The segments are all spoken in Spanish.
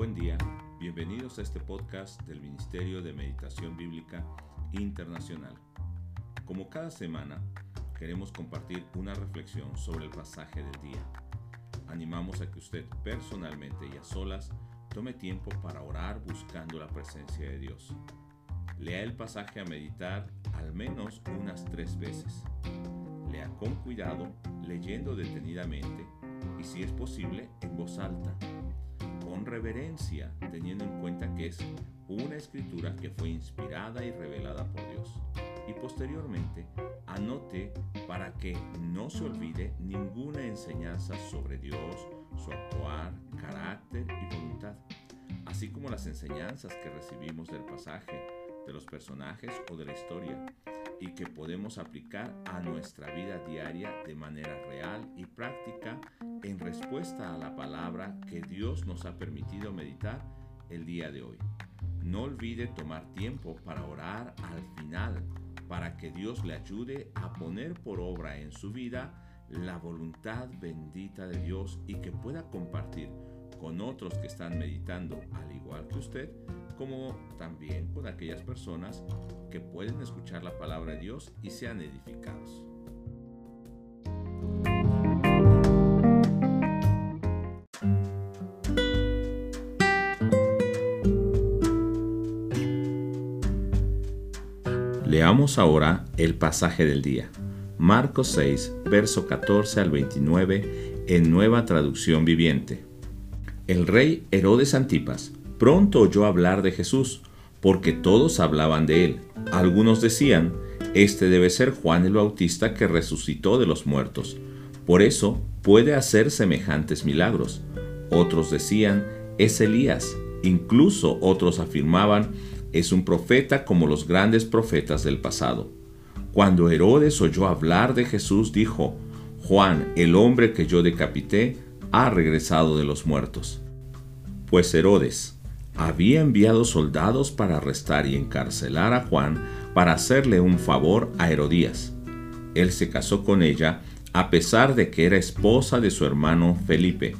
Buen día, bienvenidos a este podcast del Ministerio de Meditación Bíblica Internacional. Como cada semana, queremos compartir una reflexión sobre el pasaje del día. Animamos a que usted personalmente y a solas tome tiempo para orar buscando la presencia de Dios. Lea el pasaje a meditar al menos unas tres veces. Lea con cuidado, leyendo detenidamente y si es posible en voz alta con reverencia, teniendo en cuenta que es una escritura que fue inspirada y revelada por Dios. Y posteriormente, anote para que no se olvide ninguna enseñanza sobre Dios, su actuar, carácter y voluntad, así como las enseñanzas que recibimos del pasaje, de los personajes o de la historia, y que podemos aplicar a nuestra vida diaria de manera real y práctica en respuesta a la palabra que Dios nos ha permitido meditar el día de hoy. No olvide tomar tiempo para orar al final, para que Dios le ayude a poner por obra en su vida la voluntad bendita de Dios y que pueda compartir con otros que están meditando al igual que usted, como también con aquellas personas que pueden escuchar la palabra de Dios y sean edificados. Leamos ahora el pasaje del día. Marcos 6, verso 14 al 29 en nueva traducción viviente. El rey Herodes Antipas pronto oyó hablar de Jesús, porque todos hablaban de él. Algunos decían, este debe ser Juan el Bautista que resucitó de los muertos. Por eso puede hacer semejantes milagros. Otros decían, es Elías. Incluso otros afirmaban, es un profeta como los grandes profetas del pasado. Cuando Herodes oyó hablar de Jesús, dijo, Juan, el hombre que yo decapité, ha regresado de los muertos. Pues Herodes había enviado soldados para arrestar y encarcelar a Juan para hacerle un favor a Herodías. Él se casó con ella a pesar de que era esposa de su hermano Felipe.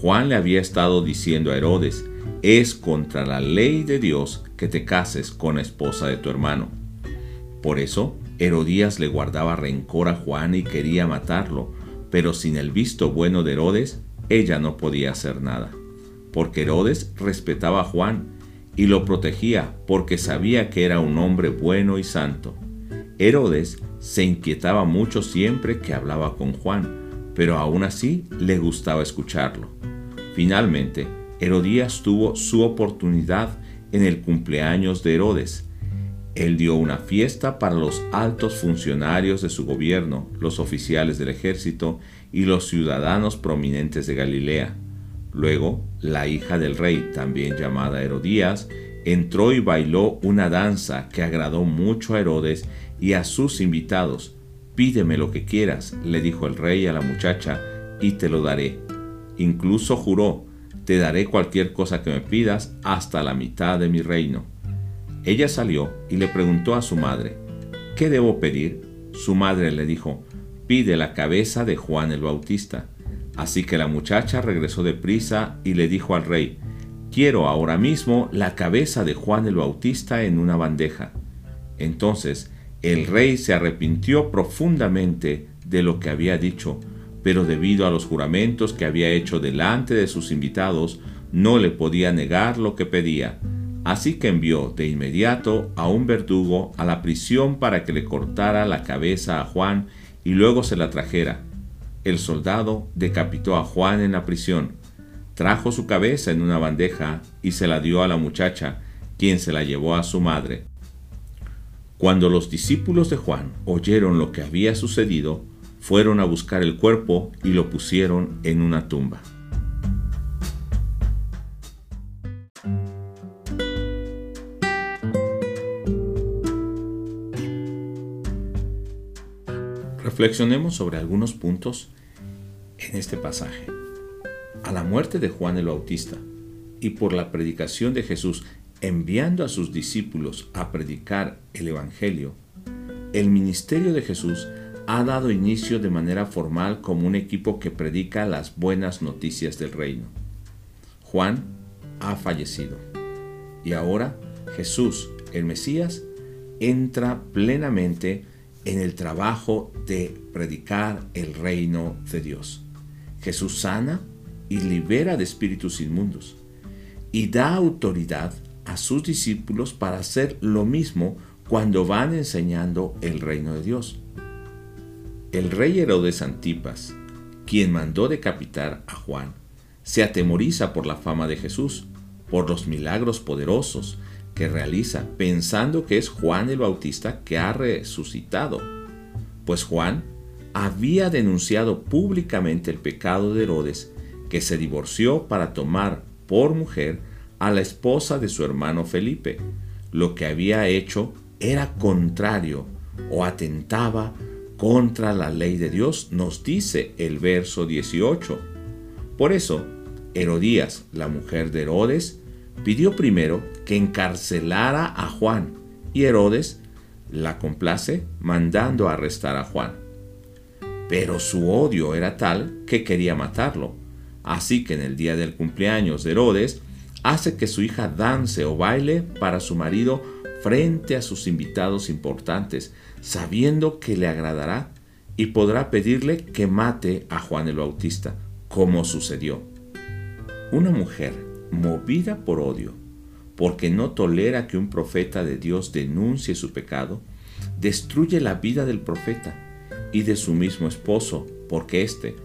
Juan le había estado diciendo a Herodes, es contra la ley de Dios que te cases con la esposa de tu hermano. Por eso, Herodías le guardaba rencor a Juan y quería matarlo, pero sin el visto bueno de Herodes, ella no podía hacer nada, porque Herodes respetaba a Juan y lo protegía porque sabía que era un hombre bueno y santo. Herodes se inquietaba mucho siempre que hablaba con Juan, pero aún así le gustaba escucharlo. Finalmente, Herodías tuvo su oportunidad en el cumpleaños de Herodes, él dio una fiesta para los altos funcionarios de su gobierno, los oficiales del ejército y los ciudadanos prominentes de Galilea. Luego, la hija del rey, también llamada Herodías, entró y bailó una danza que agradó mucho a Herodes y a sus invitados. Pídeme lo que quieras, le dijo el rey a la muchacha, y te lo daré. Incluso juró, te daré cualquier cosa que me pidas hasta la mitad de mi reino. Ella salió y le preguntó a su madre, ¿qué debo pedir? Su madre le dijo, pide la cabeza de Juan el Bautista. Así que la muchacha regresó deprisa y le dijo al rey, quiero ahora mismo la cabeza de Juan el Bautista en una bandeja. Entonces el rey se arrepintió profundamente de lo que había dicho, pero debido a los juramentos que había hecho delante de sus invitados, no le podía negar lo que pedía. Así que envió de inmediato a un verdugo a la prisión para que le cortara la cabeza a Juan y luego se la trajera. El soldado decapitó a Juan en la prisión, trajo su cabeza en una bandeja y se la dio a la muchacha, quien se la llevó a su madre. Cuando los discípulos de Juan oyeron lo que había sucedido, fueron a buscar el cuerpo y lo pusieron en una tumba. Reflexionemos sobre algunos puntos en este pasaje. A la muerte de Juan el Bautista y por la predicación de Jesús enviando a sus discípulos a predicar el Evangelio, el ministerio de Jesús ha dado inicio de manera formal como un equipo que predica las buenas noticias del reino. Juan ha fallecido. Y ahora Jesús, el Mesías, entra plenamente en el trabajo de predicar el reino de Dios. Jesús sana y libera de espíritus inmundos y da autoridad a sus discípulos para hacer lo mismo cuando van enseñando el reino de Dios. El rey Herodes Antipas, quien mandó decapitar a Juan, se atemoriza por la fama de Jesús, por los milagros poderosos que realiza, pensando que es Juan el Bautista que ha resucitado, pues Juan había denunciado públicamente el pecado de Herodes, que se divorció para tomar por mujer a la esposa de su hermano Felipe. Lo que había hecho era contrario o atentaba contra la ley de Dios, nos dice el verso 18. Por eso, Herodías, la mujer de Herodes, pidió primero que encarcelara a Juan y Herodes la complace mandando arrestar a Juan. Pero su odio era tal que quería matarlo, así que en el día del cumpleaños de Herodes hace que su hija dance o baile para su marido frente a sus invitados importantes, sabiendo que le agradará y podrá pedirle que mate a Juan el Bautista, como sucedió. Una mujer movida por odio, porque no tolera que un profeta de Dios denuncie su pecado, destruye la vida del profeta y de su mismo esposo, porque éste,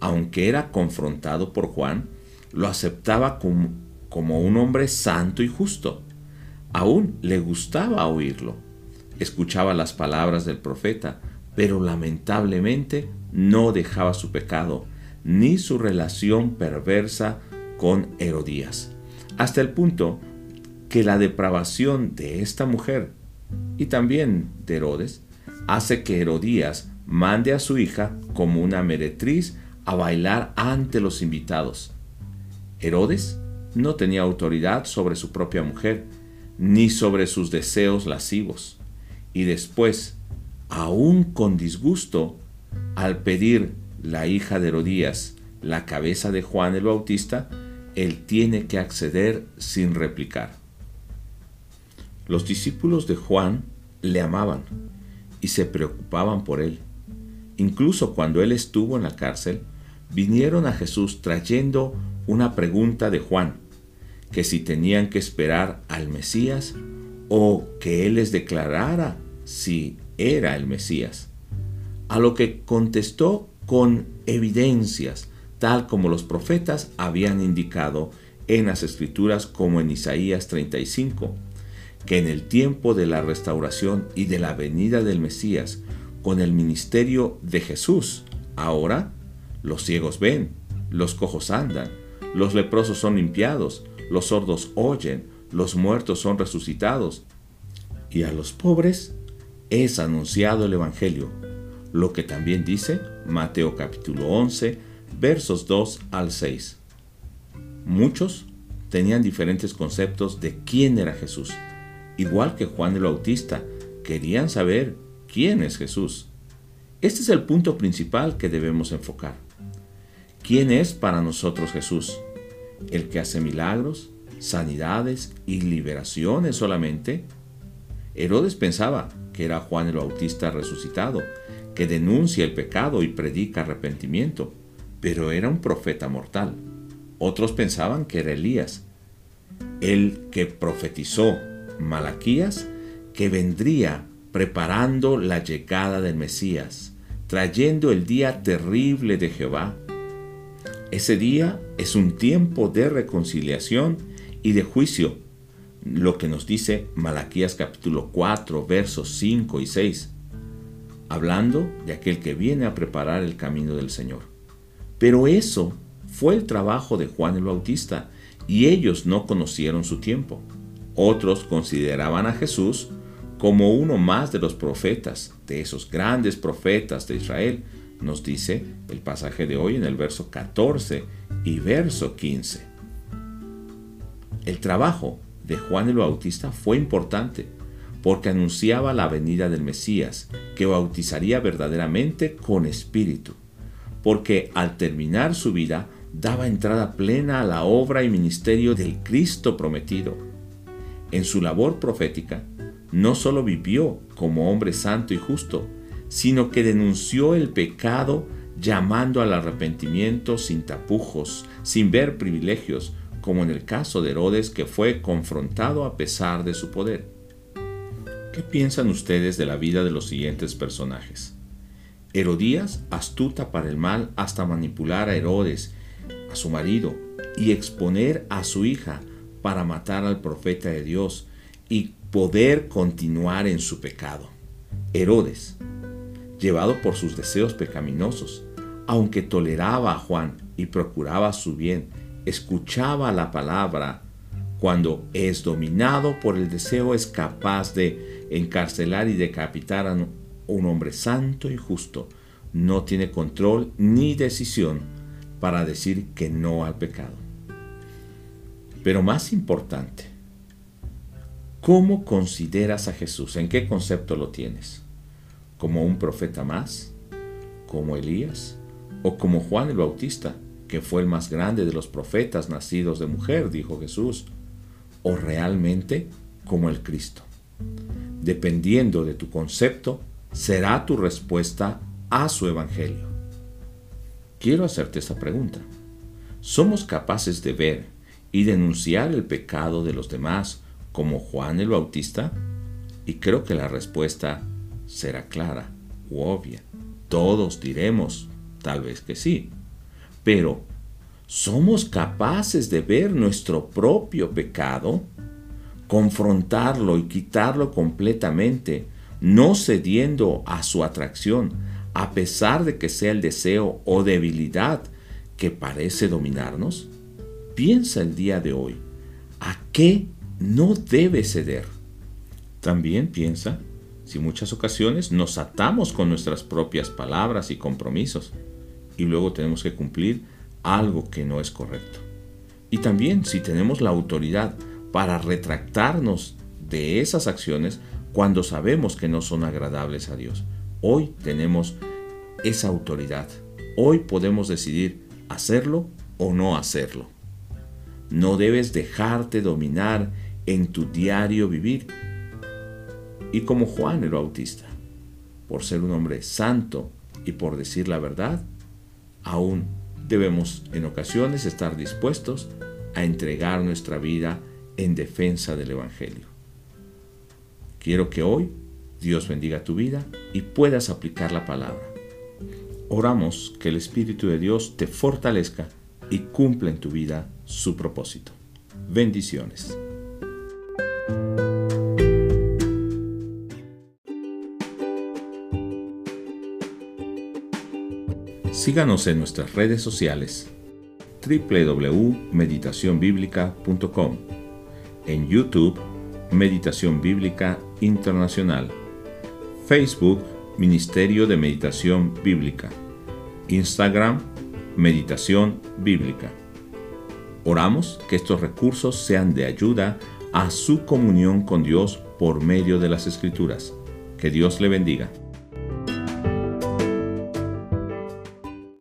aunque era confrontado por Juan, lo aceptaba como, como un hombre santo y justo. Aún le gustaba oírlo. Escuchaba las palabras del profeta, pero lamentablemente no dejaba su pecado, ni su relación perversa con Herodías, hasta el punto que la depravación de esta mujer y también de Herodes hace que Herodías mande a su hija como una meretriz a bailar ante los invitados. Herodes no tenía autoridad sobre su propia mujer, ni sobre sus deseos lascivos, y después, aún con disgusto, al pedir la hija de Herodías la cabeza de Juan el Bautista, él tiene que acceder sin replicar. Los discípulos de Juan le amaban y se preocupaban por él. Incluso cuando él estuvo en la cárcel, vinieron a Jesús trayendo una pregunta de Juan, que si tenían que esperar al Mesías o que él les declarara si era el Mesías. A lo que contestó con evidencias tal como los profetas habían indicado en las escrituras como en Isaías 35, que en el tiempo de la restauración y de la venida del Mesías, con el ministerio de Jesús, ahora los ciegos ven, los cojos andan, los leprosos son limpiados, los sordos oyen, los muertos son resucitados, y a los pobres es anunciado el Evangelio, lo que también dice Mateo capítulo 11, versos 2 al 6. Muchos tenían diferentes conceptos de quién era Jesús. Igual que Juan el Bautista, querían saber quién es Jesús. Este es el punto principal que debemos enfocar. ¿Quién es para nosotros Jesús? ¿El que hace milagros, sanidades y liberaciones solamente? Herodes pensaba que era Juan el Bautista resucitado, que denuncia el pecado y predica arrepentimiento pero era un profeta mortal. Otros pensaban que era Elías, el que profetizó Malaquías, que vendría preparando la llegada del Mesías, trayendo el día terrible de Jehová. Ese día es un tiempo de reconciliación y de juicio, lo que nos dice Malaquías capítulo 4, versos 5 y 6, hablando de aquel que viene a preparar el camino del Señor. Pero eso fue el trabajo de Juan el Bautista y ellos no conocieron su tiempo. Otros consideraban a Jesús como uno más de los profetas, de esos grandes profetas de Israel, nos dice el pasaje de hoy en el verso 14 y verso 15. El trabajo de Juan el Bautista fue importante porque anunciaba la venida del Mesías, que bautizaría verdaderamente con espíritu porque al terminar su vida daba entrada plena a la obra y ministerio del Cristo prometido. En su labor profética, no solo vivió como hombre santo y justo, sino que denunció el pecado llamando al arrepentimiento sin tapujos, sin ver privilegios, como en el caso de Herodes que fue confrontado a pesar de su poder. ¿Qué piensan ustedes de la vida de los siguientes personajes? Herodías, astuta para el mal hasta manipular a Herodes, a su marido, y exponer a su hija para matar al profeta de Dios y poder continuar en su pecado. Herodes, llevado por sus deseos pecaminosos, aunque toleraba a Juan y procuraba su bien, escuchaba la palabra, cuando es dominado por el deseo es capaz de encarcelar y decapitar a un hombre santo y justo. No tiene control ni decisión para decir que no al pecado. Pero más importante, ¿cómo consideras a Jesús? ¿En qué concepto lo tienes? ¿Como un profeta más? ¿Como Elías? ¿O como Juan el Bautista? que fue el más grande de los profetas nacidos de mujer, dijo Jesús, o realmente como el Cristo. Dependiendo de tu concepto, será tu respuesta a su Evangelio. Quiero hacerte esta pregunta. ¿Somos capaces de ver y denunciar el pecado de los demás como Juan el Bautista? Y creo que la respuesta será clara u obvia. Todos diremos, tal vez que sí. Pero, ¿somos capaces de ver nuestro propio pecado? Confrontarlo y quitarlo completamente, no cediendo a su atracción, a pesar de que sea el deseo o debilidad que parece dominarnos? Piensa el día de hoy, ¿a qué no debe ceder? También piensa si muchas ocasiones nos atamos con nuestras propias palabras y compromisos y luego tenemos que cumplir algo que no es correcto. Y también si tenemos la autoridad para retractarnos de esas acciones cuando sabemos que no son agradables a Dios. Hoy tenemos esa autoridad. Hoy podemos decidir hacerlo o no hacerlo. No debes dejarte dominar en tu diario vivir. Y como Juan el Bautista, por ser un hombre santo y por decir la verdad, aún debemos en ocasiones estar dispuestos a entregar nuestra vida en defensa del Evangelio. Quiero que hoy Dios bendiga tu vida y puedas aplicar la palabra. Oramos que el Espíritu de Dios te fortalezca y cumpla en tu vida su propósito. Bendiciones. Síganos en nuestras redes sociales www.meditacionbiblica.com en YouTube Meditación Bíblica Internacional Facebook Ministerio de Meditación Bíblica Instagram Meditación Bíblica Oramos que estos recursos sean de ayuda a su comunión con Dios por medio de las Escrituras. Que Dios le bendiga.